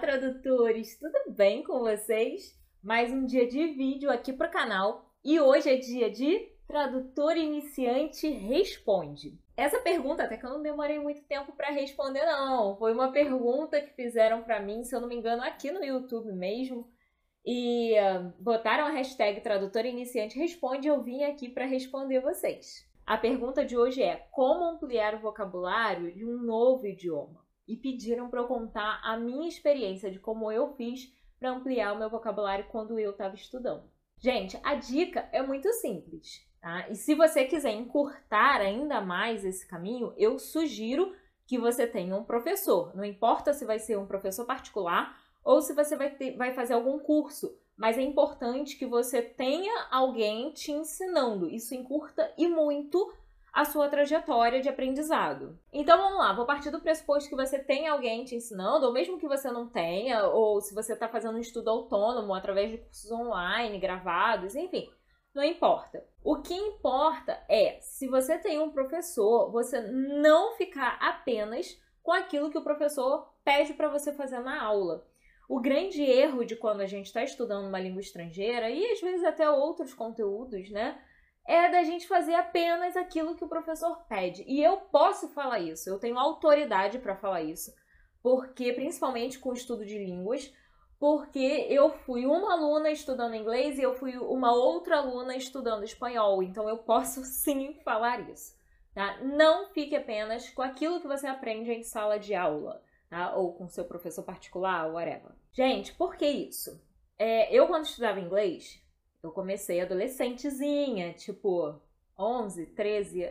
tradutores! Tudo bem com vocês? Mais um dia de vídeo aqui para o canal e hoje é dia de Tradutor Iniciante Responde. Essa pergunta até que eu não demorei muito tempo para responder não, foi uma pergunta que fizeram para mim, se eu não me engano, aqui no YouTube mesmo e uh, botaram a hashtag Tradutor Iniciante Responde e eu vim aqui para responder vocês. A pergunta de hoje é como ampliar o vocabulário de um novo idioma? E pediram para eu contar a minha experiência de como eu fiz para ampliar o meu vocabulário quando eu estava estudando. Gente, a dica é muito simples, tá? E se você quiser encurtar ainda mais esse caminho, eu sugiro que você tenha um professor. Não importa se vai ser um professor particular ou se você vai, ter, vai fazer algum curso, mas é importante que você tenha alguém te ensinando. Isso encurta e muito a sua trajetória de aprendizado. Então vamos lá, vou partir do pressuposto que você tem alguém te ensinando, ou mesmo que você não tenha, ou se você está fazendo um estudo autônomo através de cursos online, gravados, enfim, não importa. O que importa é, se você tem um professor, você não ficar apenas com aquilo que o professor pede para você fazer na aula. O grande erro de quando a gente está estudando uma língua estrangeira, e às vezes até outros conteúdos, né? É da gente fazer apenas aquilo que o professor pede. E eu posso falar isso, eu tenho autoridade para falar isso, porque principalmente com o estudo de línguas, porque eu fui uma aluna estudando inglês e eu fui uma outra aluna estudando espanhol, então eu posso sim falar isso. Tá? Não fique apenas com aquilo que você aprende em sala de aula, tá? ou com seu professor particular, whatever. Gente, por que isso? É, eu, quando estudava inglês, eu comecei adolescentezinha, tipo 11, 13,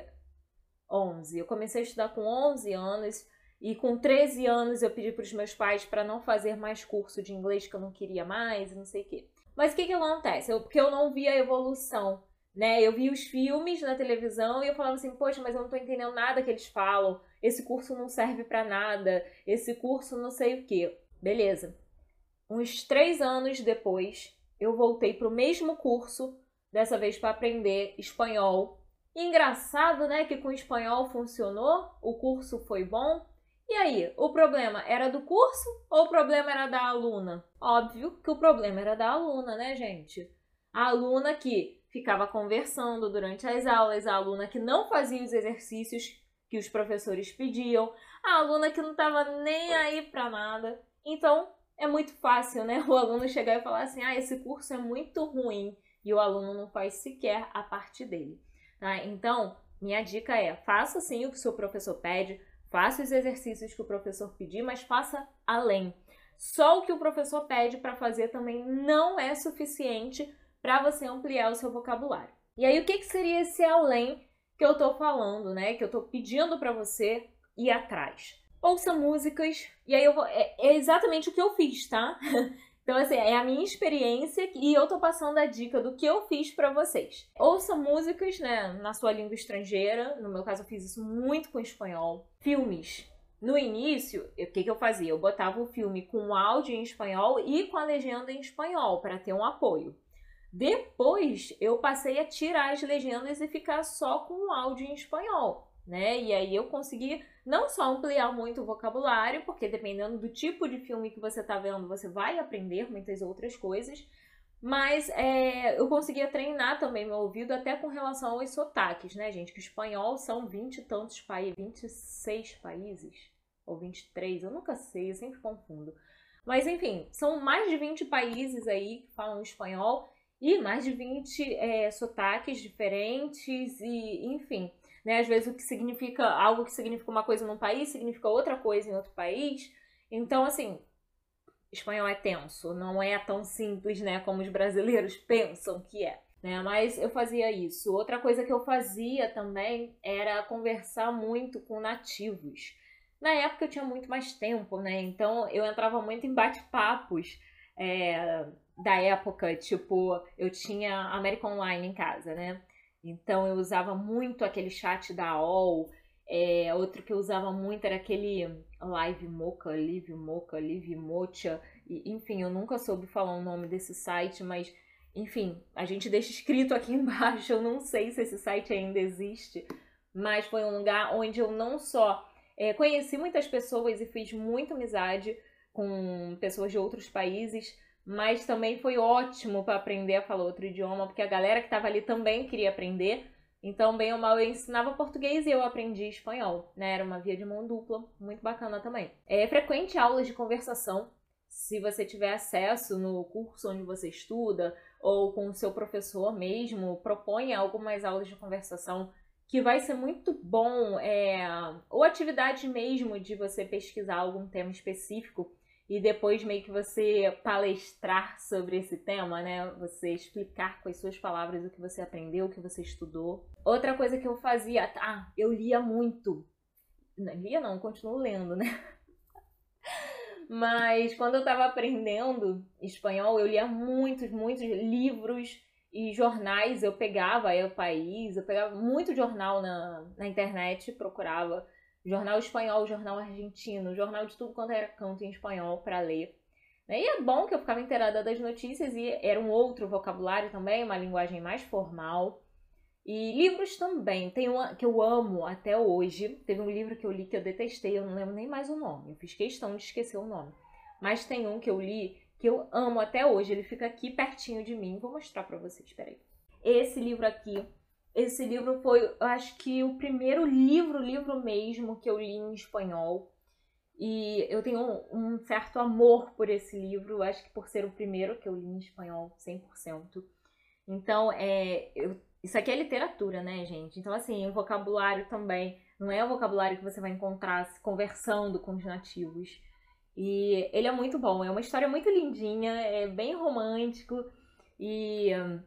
11. Eu comecei a estudar com 11 anos e com 13 anos eu pedi para os meus pais para não fazer mais curso de inglês que eu não queria mais, não sei o quê. Mas o que que acontece? Eu, porque eu não via a evolução, né? Eu via os filmes na televisão e eu falava assim, poxa, mas eu não tô entendendo nada que eles falam. Esse curso não serve para nada. Esse curso não sei o quê. Beleza. Uns três anos depois, eu voltei para o mesmo curso, dessa vez para aprender espanhol. engraçado, né, que com espanhol funcionou, o curso foi bom. E aí, o problema era do curso ou o problema era da aluna? Óbvio que o problema era da aluna, né, gente? A aluna que ficava conversando durante as aulas, a aluna que não fazia os exercícios que os professores pediam, a aluna que não estava nem aí para nada. Então, é muito fácil, né? O aluno chegar e falar assim: ah, esse curso é muito ruim e o aluno não faz sequer a parte dele. Tá? Então, minha dica é: faça sim o que o seu professor pede, faça os exercícios que o professor pedir, mas faça além. Só o que o professor pede para fazer também não é suficiente para você ampliar o seu vocabulário. E aí, o que, que seria esse além que eu estou falando, né? Que eu estou pedindo para você ir atrás? Ouça músicas. E aí eu vou. É, é exatamente o que eu fiz, tá? Então, assim, é a minha experiência e eu tô passando a dica do que eu fiz para vocês. Ouça músicas, né, na sua língua estrangeira. No meu caso, eu fiz isso muito com espanhol. Filmes. No início, o que, que eu fazia? Eu botava o filme com áudio em espanhol e com a legenda em espanhol, para ter um apoio. Depois, eu passei a tirar as legendas e ficar só com o áudio em espanhol né? E aí eu consegui não só ampliar muito o vocabulário, porque dependendo do tipo de filme que você está vendo, você vai aprender muitas outras coisas, mas é, eu conseguia treinar também meu ouvido até com relação aos sotaques, né, gente? Que o espanhol são 20 e tantos países, 26 países, ou 23, eu nunca sei, eu sempre confundo. Mas enfim, são mais de 20 países aí que falam espanhol e mais de 20 é, sotaques diferentes, e enfim. Né? Às vezes o que significa algo que significa uma coisa num país significa outra coisa em outro país. Então, assim, espanhol é tenso, não é tão simples, né, como os brasileiros pensam que é. Né? Mas eu fazia isso. Outra coisa que eu fazia também era conversar muito com nativos. Na época eu tinha muito mais tempo, né? Então eu entrava muito em bate-papos é, da época, tipo, eu tinha American Online em casa, né? Então eu usava muito aquele chat da AOL. É, outro que eu usava muito era aquele Live Mocha, Live Mocha, Live Mocha. E, enfim, eu nunca soube falar o nome desse site, mas enfim, a gente deixa escrito aqui embaixo. Eu não sei se esse site ainda existe, mas foi um lugar onde eu não só é, conheci muitas pessoas e fiz muita amizade com pessoas de outros países, mas também foi ótimo para aprender a falar outro idioma, porque a galera que estava ali também queria aprender. Então, bem ou mal, eu ensinava português e eu aprendi espanhol, né? Era uma via de mão dupla, muito bacana também. É frequente aulas de conversação, se você tiver acesso no curso onde você estuda ou com o seu professor mesmo, propõe algumas aulas de conversação que vai ser muito bom, é, ou atividade mesmo de você pesquisar algum tema específico e depois meio que você palestrar sobre esse tema, né? Você explicar com as suas palavras o que você aprendeu, o que você estudou. Outra coisa que eu fazia, ah, eu lia muito. Não, lia não, continuo lendo, né? Mas quando eu estava aprendendo espanhol, eu lia muitos, muitos livros e jornais. Eu pegava aí o país, eu pegava muito jornal na, na internet, procurava jornal espanhol, jornal argentino, jornal de tudo quanto era canto em espanhol para ler. E é bom que eu ficava inteirada das notícias e era um outro vocabulário também, uma linguagem mais formal. E livros também, tem um que eu amo até hoje. Teve um livro que eu li que eu detestei, eu não lembro nem mais o nome. Eu fiz questão de esquecer o nome. Mas tem um que eu li que eu amo até hoje. Ele fica aqui pertinho de mim. Vou mostrar para vocês, peraí. Esse livro aqui, esse livro foi, eu acho que o primeiro livro, livro mesmo que eu li em espanhol. E eu tenho um, certo amor por esse livro, acho que por ser o primeiro que eu li em espanhol 100%. Então, é, eu isso aqui é literatura, né, gente? Então, assim, o vocabulário também não é o vocabulário que você vai encontrar conversando com os nativos. E ele é muito bom, é uma história muito lindinha, é bem romântico e hum,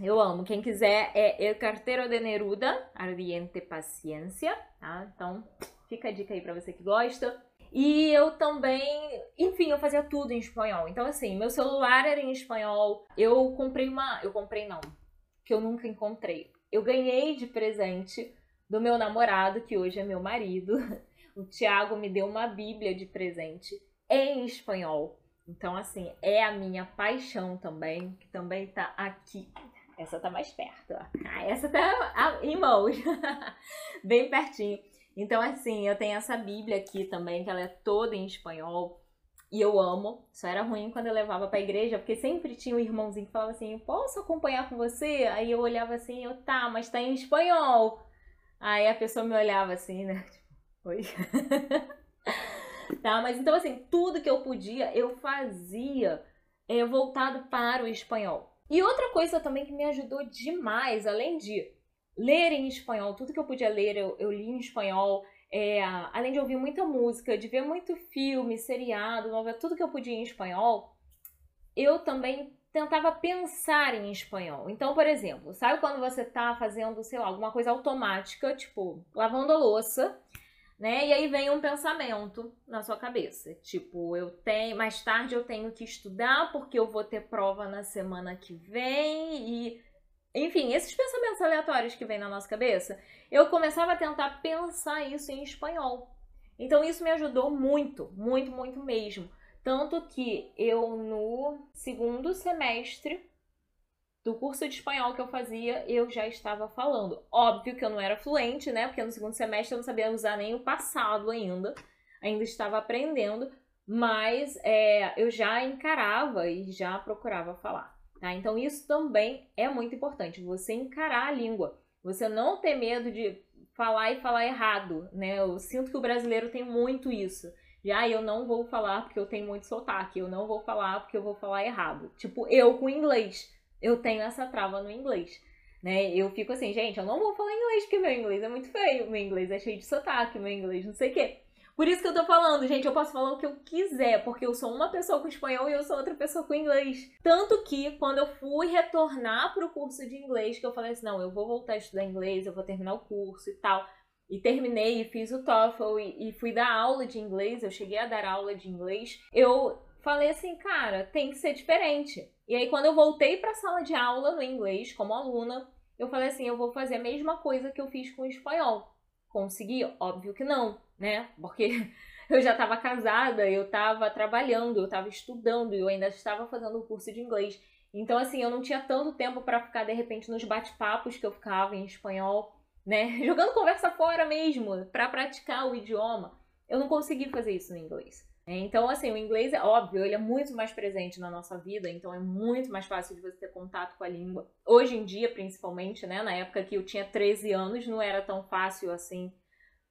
eu amo. Quem quiser é El Carteiro de Neruda, Ardiente Paciência, tá? Então, fica a dica aí pra você que gosta. E eu também, enfim, eu fazia tudo em espanhol. Então, assim, meu celular era em espanhol. Eu comprei uma. Eu comprei não que eu nunca encontrei. Eu ganhei de presente do meu namorado, que hoje é meu marido. O Tiago me deu uma Bíblia de presente em espanhol. Então, assim, é a minha paixão também, que também tá aqui. Essa tá mais perto. Ah, essa tá em mãos. Bem pertinho. Então, assim, eu tenho essa Bíblia aqui também, que ela é toda em espanhol. E eu amo. Só era ruim quando eu levava pra igreja, porque sempre tinha um irmãozinho que falava assim: Posso acompanhar com você? Aí eu olhava assim, eu tá, mas tá em espanhol. Aí a pessoa me olhava assim, né? Tipo, oi. tá, mas então assim, tudo que eu podia, eu fazia é, voltado para o espanhol. E outra coisa também que me ajudou demais, além de ler em espanhol, tudo que eu podia ler, eu, eu li em espanhol. É, além de ouvir muita música, de ver muito filme, seriado, novela, tudo que eu podia em espanhol, eu também tentava pensar em espanhol. Então, por exemplo, sabe quando você tá fazendo, sei lá, alguma coisa automática, tipo, lavando a louça, né? E aí vem um pensamento na sua cabeça, tipo, eu tenho, mais tarde eu tenho que estudar porque eu vou ter prova na semana que vem e enfim, esses pensamentos aleatórios que vêm na nossa cabeça, eu começava a tentar pensar isso em espanhol. Então isso me ajudou muito, muito, muito mesmo. Tanto que eu, no segundo semestre do curso de espanhol que eu fazia, eu já estava falando. Óbvio que eu não era fluente, né? Porque no segundo semestre eu não sabia usar nem o passado ainda. Ainda estava aprendendo, mas é, eu já encarava e já procurava falar. Tá? Então, isso também é muito importante, você encarar a língua. Você não ter medo de falar e falar errado, né? Eu sinto que o brasileiro tem muito isso. De, ah, eu não vou falar porque eu tenho muito sotaque, eu não vou falar porque eu vou falar errado. Tipo, eu com inglês, eu tenho essa trava no inglês. Né? Eu fico assim, gente, eu não vou falar inglês porque meu inglês é muito feio, meu inglês é cheio de sotaque, meu inglês não sei o quê. Por isso que eu tô falando, gente, eu posso falar o que eu quiser, porque eu sou uma pessoa com espanhol e eu sou outra pessoa com inglês. Tanto que quando eu fui retornar pro curso de inglês, que eu falei assim, não, eu vou voltar a estudar inglês, eu vou terminar o curso e tal. E terminei e fiz o TOEFL e, e fui dar aula de inglês, eu cheguei a dar aula de inglês. Eu falei assim, cara, tem que ser diferente. E aí quando eu voltei para a sala de aula no inglês como aluna, eu falei assim, eu vou fazer a mesma coisa que eu fiz com o espanhol. Consegui? Óbvio que não né? Porque eu já estava casada, eu estava trabalhando, eu estava estudando, eu ainda estava fazendo o curso de inglês. Então, assim, eu não tinha tanto tempo para ficar, de repente, nos bate-papos que eu ficava em espanhol, né? Jogando conversa fora mesmo, para praticar o idioma. Eu não consegui fazer isso no inglês. Então, assim, o inglês é óbvio, ele é muito mais presente na nossa vida, então é muito mais fácil de você ter contato com a língua. Hoje em dia, principalmente, né? Na época que eu tinha 13 anos, não era tão fácil assim.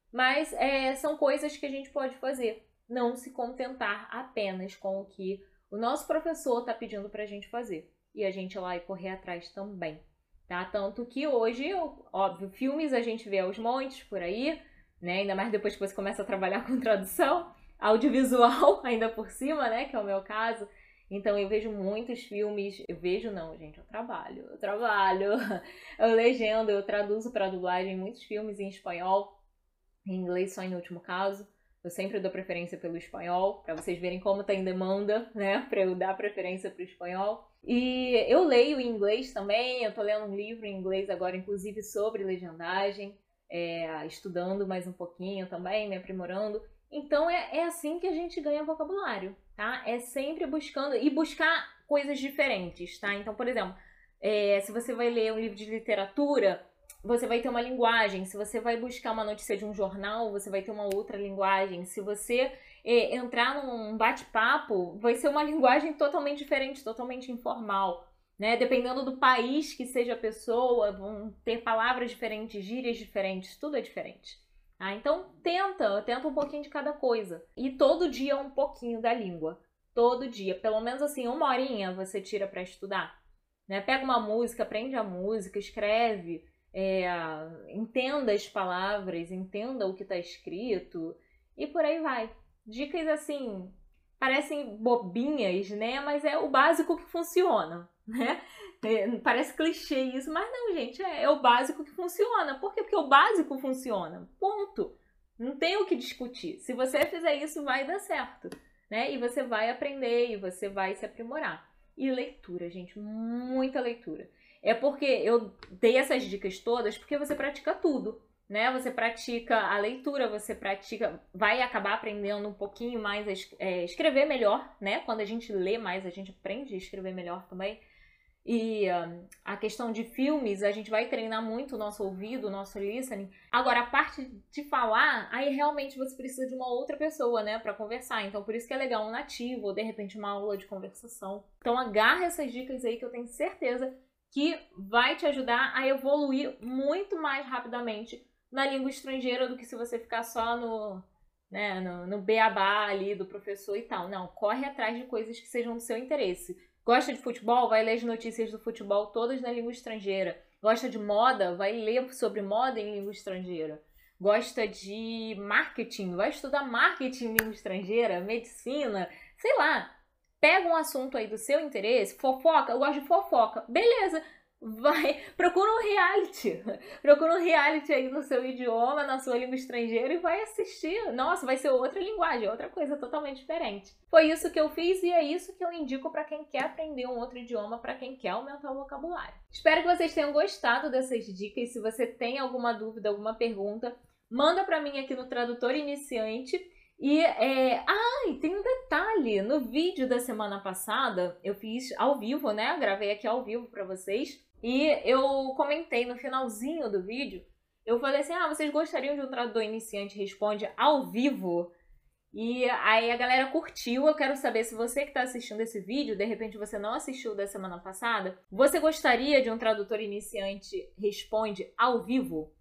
Mas é, são coisas que a gente pode fazer. Não se contentar apenas com o que o nosso professor está pedindo para a gente fazer. E a gente ir lá e correr atrás também. Tá? Tanto que hoje, óbvio, filmes a gente vê aos montes por aí, né? Ainda mais depois que você começa a trabalhar com tradução audiovisual ainda por cima, né? Que é o meu caso. Então eu vejo muitos filmes, eu vejo não, gente, eu trabalho, eu trabalho, eu legendo, eu traduzo para dublagem muitos filmes em espanhol, em inglês só em último caso. Eu sempre dou preferência pelo espanhol, para vocês verem como tá em demanda, né, para eu dar preferência para o espanhol. E eu leio em inglês também, eu tô lendo um livro em inglês agora, inclusive sobre legendagem, é, estudando mais um pouquinho também, me aprimorando. Então é, é assim que a gente ganha vocabulário, tá? É sempre buscando e buscar coisas diferentes, tá? Então, por exemplo, é, se você vai ler um livro de literatura, você vai ter uma linguagem. Se você vai buscar uma notícia de um jornal, você vai ter uma outra linguagem. Se você é, entrar num bate-papo, vai ser uma linguagem totalmente diferente, totalmente informal. Né? Dependendo do país que seja a pessoa, vão ter palavras diferentes, gírias diferentes, tudo é diferente. Ah, então tenta, tenta um pouquinho de cada coisa. E todo dia um pouquinho da língua. Todo dia. Pelo menos assim, uma horinha você tira para estudar. Né? Pega uma música, aprende a música, escreve, é, entenda as palavras, entenda o que está escrito e por aí vai. Dicas assim, parecem bobinhas, né? Mas é o básico que funciona, né? É, parece clichê isso, mas não, gente, é, é, o básico que funciona. Por quê? Porque o básico funciona. Ponto. Não tem o que discutir. Se você fizer isso, vai dar certo, né? E você vai aprender e você vai se aprimorar. E leitura, gente, muita leitura. É porque eu dei essas dicas todas porque você pratica tudo né? Você pratica a leitura, você pratica, vai acabar aprendendo um pouquinho mais a é, escrever melhor, né? Quando a gente lê mais, a gente aprende a escrever melhor também. E um, a questão de filmes, a gente vai treinar muito o nosso ouvido, o nosso listening. Agora, a parte de falar, aí realmente você precisa de uma outra pessoa, né, para conversar. Então, por isso que é legal um nativo, ou de repente uma aula de conversação. Então, agarra essas dicas aí que eu tenho certeza que vai te ajudar a evoluir muito mais rapidamente na língua estrangeira do que se você ficar só no, né, no, no beabá ali do professor e tal. Não, corre atrás de coisas que sejam do seu interesse. Gosta de futebol? Vai ler as notícias do futebol todas na língua estrangeira. Gosta de moda? Vai ler sobre moda em língua estrangeira. Gosta de marketing? Vai estudar marketing em língua estrangeira, medicina, sei lá. Pega um assunto aí do seu interesse, fofoca, eu gosto de fofoca. Beleza, vai, procura um reality. Procura um reality aí no seu idioma, na sua língua estrangeira e vai assistir. Nossa, vai ser outra linguagem, outra coisa totalmente diferente. Foi isso que eu fiz e é isso que eu indico para quem quer aprender um outro idioma, para quem quer aumentar o vocabulário. Espero que vocês tenham gostado dessas dicas. Se você tem alguma dúvida, alguma pergunta, manda para mim aqui no tradutor iniciante. E é... ah, e tem um detalhe, no vídeo da semana passada, eu fiz ao vivo, né? Eu gravei aqui ao vivo para vocês. E eu comentei no finalzinho do vídeo, eu falei assim: ah, vocês gostariam de um tradutor iniciante responde ao vivo? E aí a galera curtiu. Eu quero saber se você que está assistindo esse vídeo, de repente você não assistiu da semana passada, você gostaria de um tradutor iniciante responde ao vivo?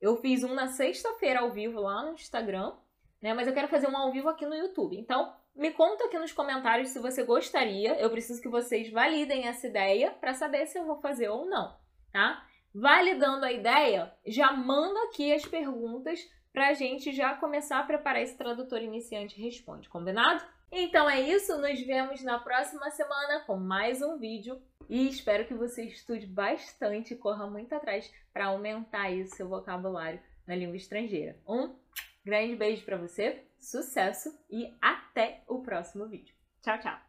Eu fiz um na sexta-feira ao vivo lá no Instagram, né? Mas eu quero fazer um ao vivo aqui no YouTube. Então, me conta aqui nos comentários se você gostaria. Eu preciso que vocês validem essa ideia para saber se eu vou fazer ou não, tá? Validando a ideia, já manda aqui as perguntas para a gente já começar a preparar esse tradutor iniciante responde, combinado? Então é isso, nos vemos na próxima semana com mais um vídeo e espero que você estude bastante e corra muito atrás para aumentar aí o seu vocabulário na língua estrangeira. Um grande beijo para você Sucesso e até o próximo vídeo. Tchau, tchau!